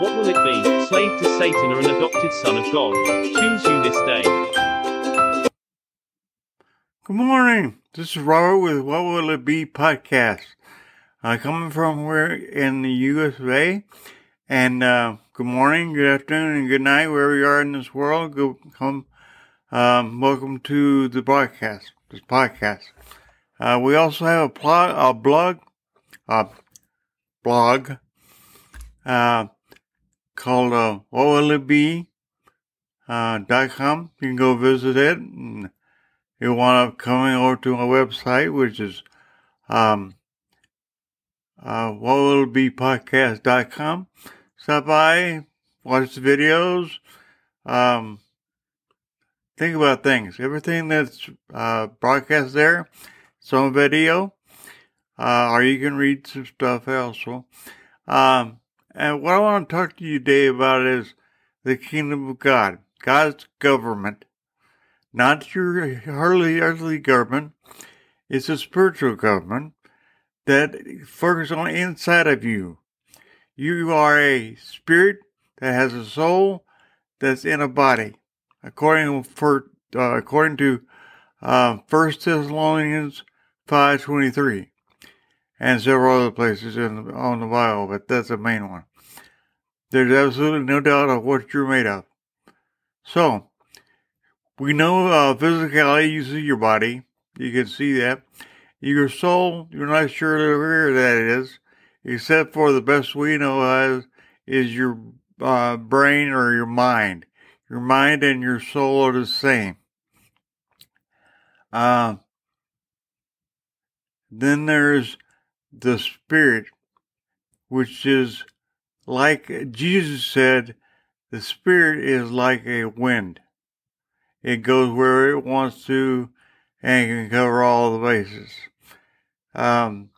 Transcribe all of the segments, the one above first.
What will it be? Slave to Satan or an adopted son of God? Choose you this day. Good morning. This is Robert with What Will It Be podcast. Uh, coming from where in the USA. And uh, good morning, good afternoon, and good night, wherever you are in this world. Go come. Um, welcome to the broadcast, this podcast. Uh, we also have a, a blog, a blog, uh, called uh, Be uh, dot com. You can go visit it. And you want to coming over to my website, which is um, uh, podcast.com. Stop by, watch the videos, um, think about things. Everything that's uh, broadcast there, some video, uh, or you can read some stuff also. Um, and what I want to talk to you today about is the kingdom of God, God's government. Not your earthly, earthly government. It's a spiritual government that focuses on inside of you. You are a spirit that has a soul that's in a body, according for uh, according to uh, First Thessalonians five twenty three, and several other places the, on the Bible, but that's the main one. There's absolutely no doubt of what you're made of. So we know uh, physicality. You see your body. You can see that. Your soul, you're not sure where that is except for the best we know as is your uh, brain or your mind. Your mind and your soul are the same. Uh, then there's the spirit, which is like Jesus said, the spirit is like a wind. It goes where it wants to and can cover all the bases. Um,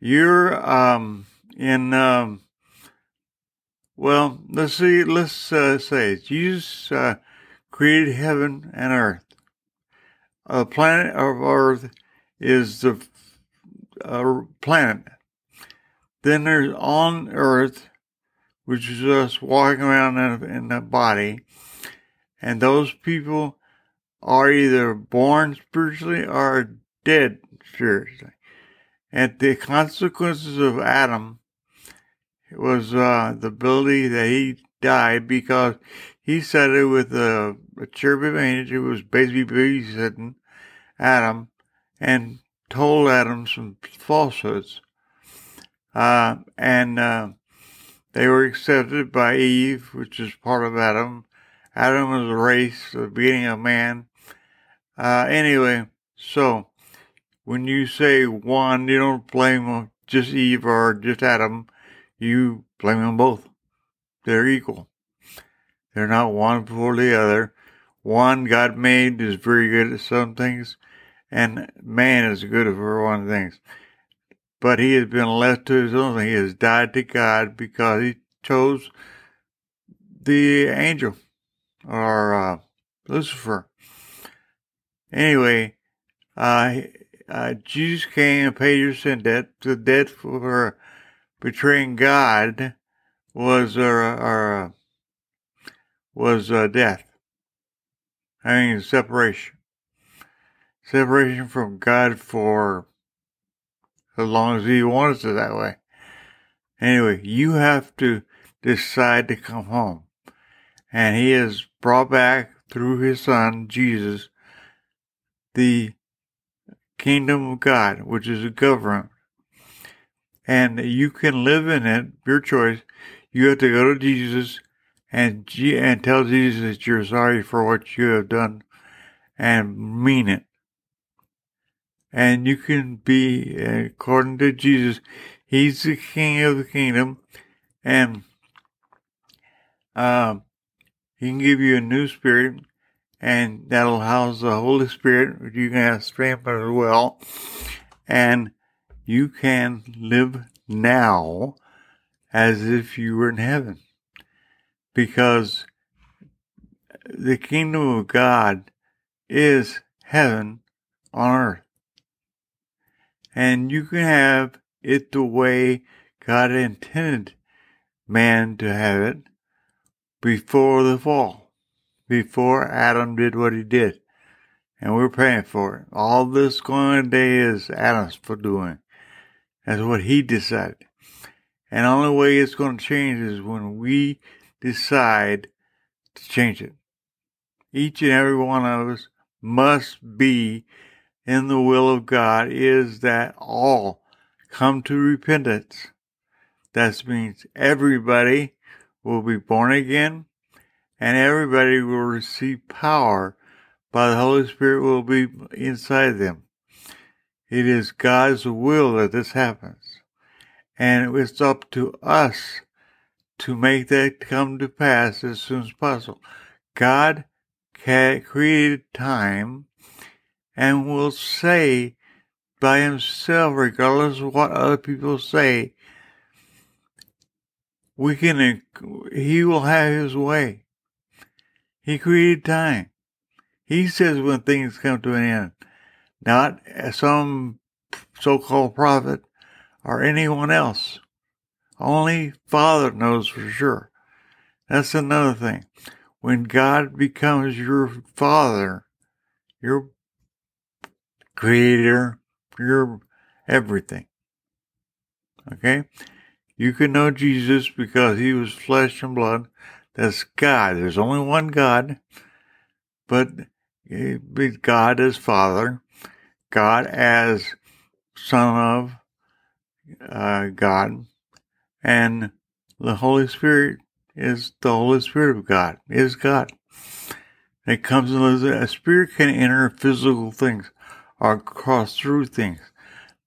you're um, in um, well let's see let's uh, say jesus uh, created heaven and earth a planet of earth is the uh, planet. Then there's on earth which is us walking around in, in the body. And those people are either born spiritually or dead spiritually. And the consequences of Adam was uh, the ability that he died because he said it with a, a cherubim angel who was basically babysitting Adam and told Adam some falsehoods. Uh, and uh, they were accepted by Eve, which is part of Adam. Adam was a race, the beginning of man. Uh, anyway, so when you say one, you don't blame just Eve or just Adam. You blame them both. They're equal. They're not one before the other. One God made is very good at some things, and man is good for one things. But he has been left to his own. He has died to God because he chose the angel or uh, Lucifer. Anyway, uh, uh, Jesus came and paid your sin debt. The debt for betraying God was uh, was uh, death. I mean separation, separation from God for as long as He wants it that way. Anyway, you have to decide to come home, and He has brought back through His Son Jesus the kingdom of God, which is a government. And you can live in it, your choice. You have to go to Jesus and, and tell Jesus that you're sorry for what you have done and mean it. And you can be, according to Jesus, He's the King of the kingdom, and um, He can give you a new spirit and that'll house the Holy Spirit. You can have strength as well, and you can live now as if you were in heaven, because the kingdom of God is heaven on earth, and you can have it the way God intended man to have it before the fall, before Adam did what he did. And we're praying for it. All this going today is Adam's for doing. That's what he decided. And the only way it's going to change is when we decide to change it. Each and every one of us must be in the will of God is that all come to repentance. That means everybody will be born again and everybody will receive power by the Holy Spirit will be inside them. It is God's will that this happens. And it's up to us to make that come to pass as soon as possible. God created time and will say by himself, regardless of what other people say, we can, he will have his way. He created time. He says when things come to an end, not some so-called prophet or anyone else. Only Father knows for sure. That's another thing. When God becomes your Father, your Creator, your everything. Okay? You can know Jesus because he was flesh and blood. That's God. There's only one God, but God as Father, God as Son of uh, God, and the Holy Spirit is the Holy Spirit of God, is God. It comes in a spirit can enter physical things or cross through things.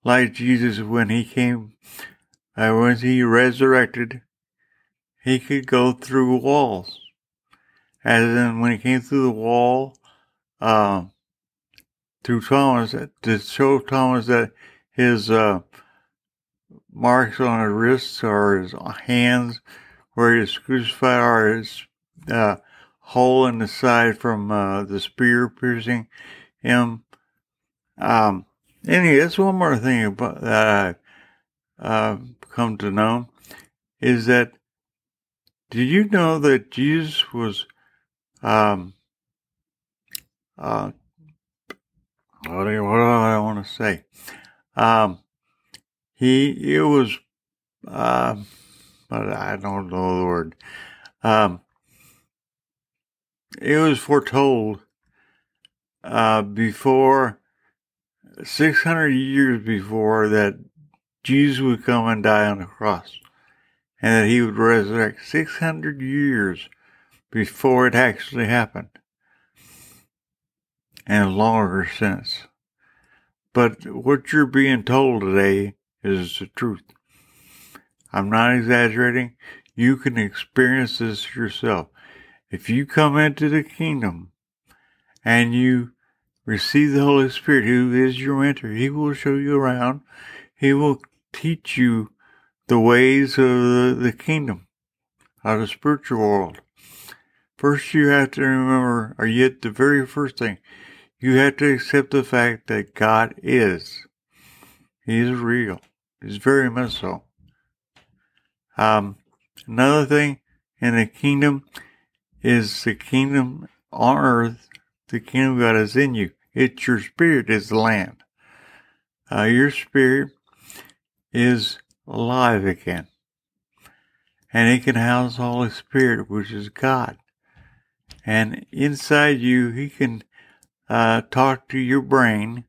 Like Jesus when he came, uh, when he resurrected, he could go through walls. As in when he came through the wall, uh, through Thomas, to show Thomas that his uh, marks on his wrists or his hands where he was crucified or his uh, hole in the side from uh, the spear piercing him. Um, anyway, that's one more thing about, that I've uh, come to know is that did you know that Jesus was um, uh, what do, you, what do I want to say? Um, he it was uh, but I don't know the word. Um, it was foretold uh, before 600 years before that Jesus would come and die on the cross and that he would resurrect 600 years before it actually happened and longer since. But what you're being told today is the truth. I'm not exaggerating. You can experience this yourself. If you come into the kingdom and you receive the Holy Spirit, who is your mentor, He will show you around. He will teach you the ways of the, kingdom, of the spiritual world. First, you have to remember, or yet the very first thing, you have to accept the fact that God is. He is real. He's very much so. Um, another thing in the kingdom is the kingdom on earth, the kingdom of God is in you. It's your spirit is the land. Uh, your spirit is alive again. And it can house the Holy Spirit, which is God. And inside you, He can uh, talk to your brain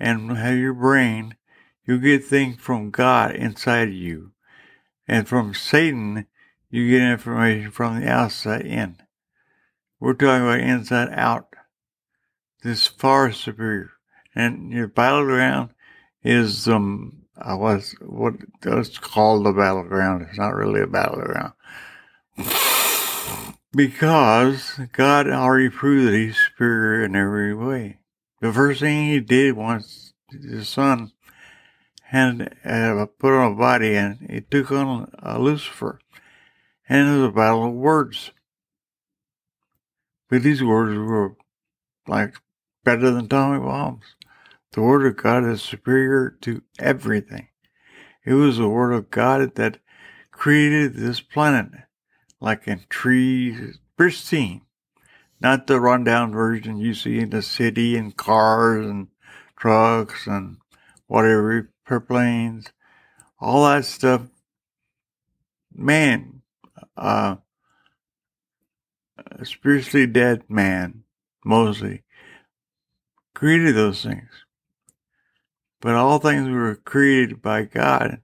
and have your brain, you get things from God inside of you. And from Satan, you get information from the outside in. We're talking about inside out. This far superior. And your battleground is um uh, what's what it's called the battleground. It's not really a battleground. Because God already proved that He's superior in every way. The first thing He did once His Son had uh, put on a body and He took on uh, Lucifer. And it was a battle of words. But these words were like better than atomic bombs. The Word of God is superior to everything. It was the Word of God that created this planet like in trees, pristine, not the rundown version you see in the city and cars and trucks and whatever, airplanes, all that stuff. Man, uh, spiritually dead man, mostly, created those things. But all things were created by God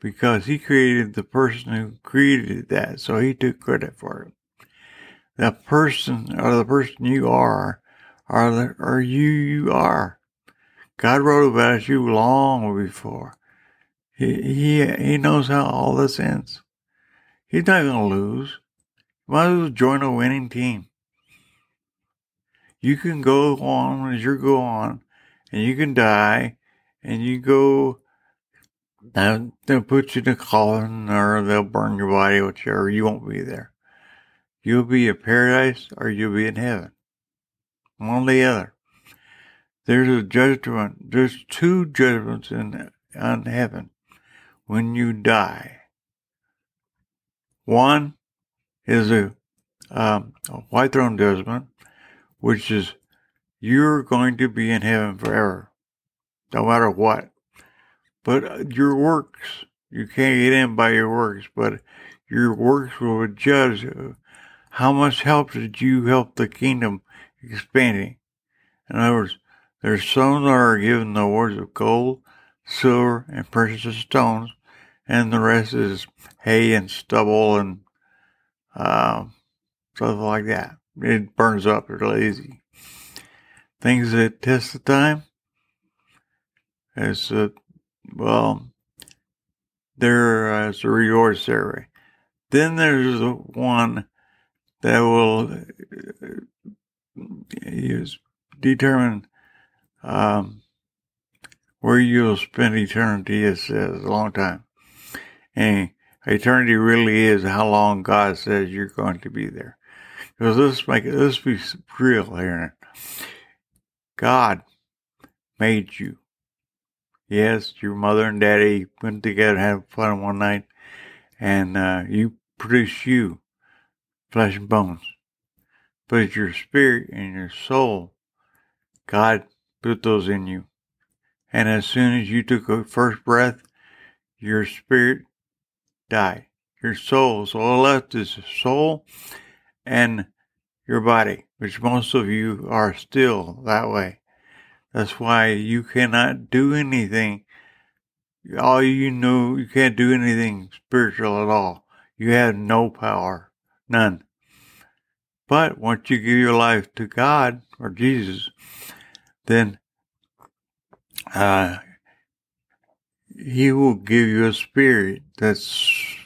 because He created the person who created that, so He took credit for it. The person or the person you are, are the, or you you are. God wrote about you long before. He he he knows how all this ends. He's not gonna lose. Might as well join a winning team. You can go on as you go on, and you can die, and you go. They'll, they'll put you in a coffin, or they'll burn your body, whichever. You won't be there. You'll be in paradise, or you'll be in heaven. One or the other. There's a judgment. There's two judgments in on heaven when you die. One is a, um, a white throne judgment, which is you're going to be in heaven forever, no matter what. But uh, your works, you can't get in by your works, but your works will judge how much help did you help the kingdom expanding. In other words, there's some that are given the awards of gold, silver, and precious stones, and the rest is hay and stubble and uh, stuff like that. It burns up real easy. Things that test the time is uh, well, there is a reward survey. Then there's the one that will use determine um, where you'll spend eternity. It says a long time, and eternity really is how long God says you're going to be there. Because let's make let's be real here. God made you. Yes, your mother and daddy went together had fun one night, and uh, you produced you, flesh and bones. But your spirit and your soul, God put those in you. And as soon as you took a first breath, your spirit died. Your soul. So all left is soul and your body, which most of you are still that way. That's why you cannot do anything. All you know, you can't do anything spiritual at all. You have no power. None. But once you give your life to God or Jesus, then uh, He will give you a spirit that's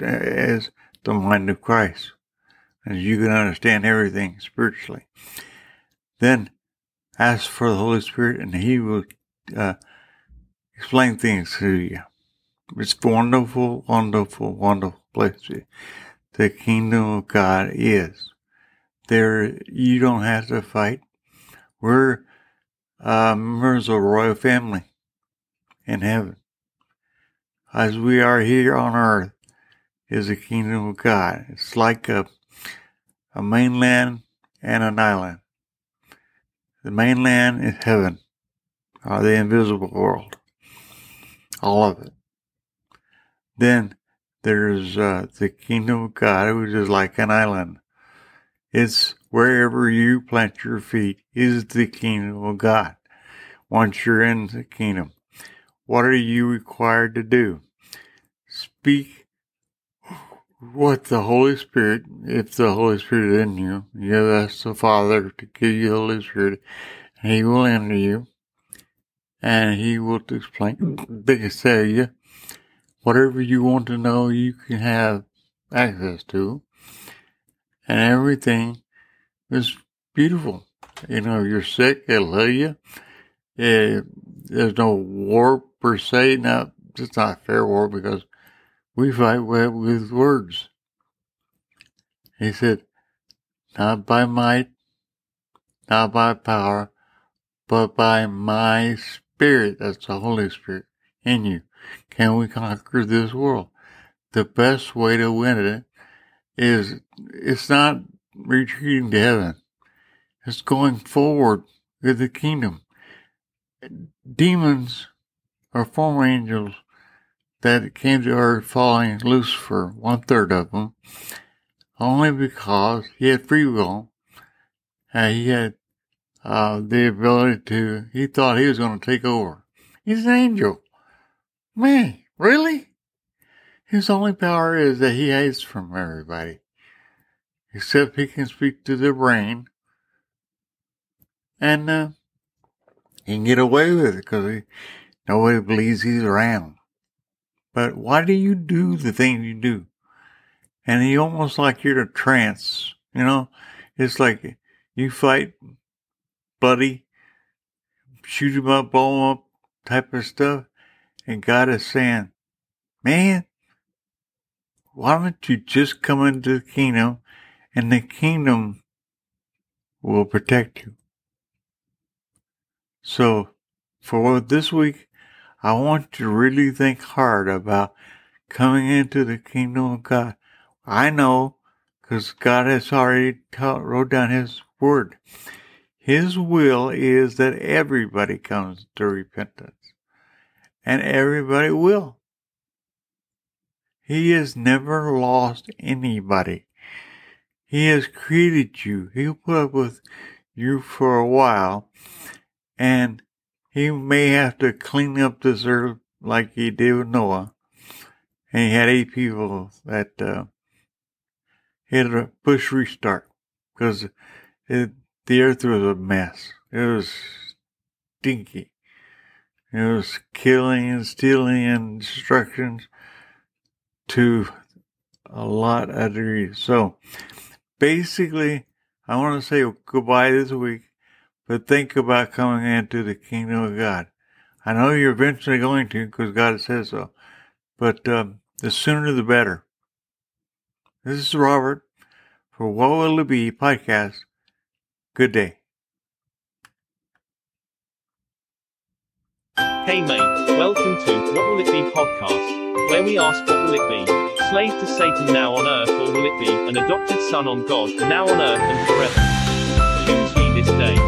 as the mind of Christ, as you can understand everything spiritually. Then ask for the Holy Spirit, and He will uh, explain things to you. It's wonderful, wonderful, wonderful place. The kingdom of God is there. You don't have to fight. We're uh, members of a royal family in heaven, as we are here on earth is the kingdom of God. It's like a, a mainland and an island. The mainland is heaven, or the invisible world. All of it. Then there's uh, the kingdom of God, which is like an island. It's wherever you plant your feet is the kingdom of God. Once you're in the kingdom, what are you required to do? Speak what the Holy Spirit, if the Holy Spirit is in you, you ask the Father to give you the Holy Spirit, and He will enter you, and He will explain, they tell you, whatever you want to know, you can have access to, and everything is beautiful. You know, you're sick, it'll heal you. Eh, there's no war per se. Now, it's not fair war because we fight with, words. He said, not by might, not by power, but by my spirit. That's the Holy Spirit in you. Can we conquer this world? the best way to win it is it's not retreating to heaven. It's going forward with the kingdom. Demons are former angels that came to earth following Lucifer, one third of them, only because he had free will and he had uh, the ability to, he thought he was going to take over. He's an angel. Man, really? His only power is that he hides from everybody. Except he can speak to the brain. And uh, he can get away with it because nobody believes he's around. But why do you do the thing you do? And he almost like you're in a trance. You know, it's like you fight bloody, shoot him up, blow him up type of stuff. And God is saying, man, why don't you just come into the kingdom and the kingdom will protect you. So for this week, I want you to really think hard about coming into the kingdom of God. I know because God has already taught, wrote down his word. His will is that everybody comes to repentance and everybody will. He has never lost anybody. He has created you. He'll put up with you for a while and he may have to clean up this earth like he did with Noah. And he had eight people that uh, had a push restart because it, the earth was a mess. It was stinky. It was killing and stealing and destructions to a lot of degrees. So basically, I want to say goodbye this week, but think about coming into the kingdom of God. I know you're eventually going to because God says so, but um, the sooner the better. This is Robert for What Will It Be podcast. Good day. Hey mate, welcome to What Will It Be podcast, where we ask what will it be? Slave to Satan now on earth, or will it be an adopted son on God, now on earth and forever? Choose ye this day.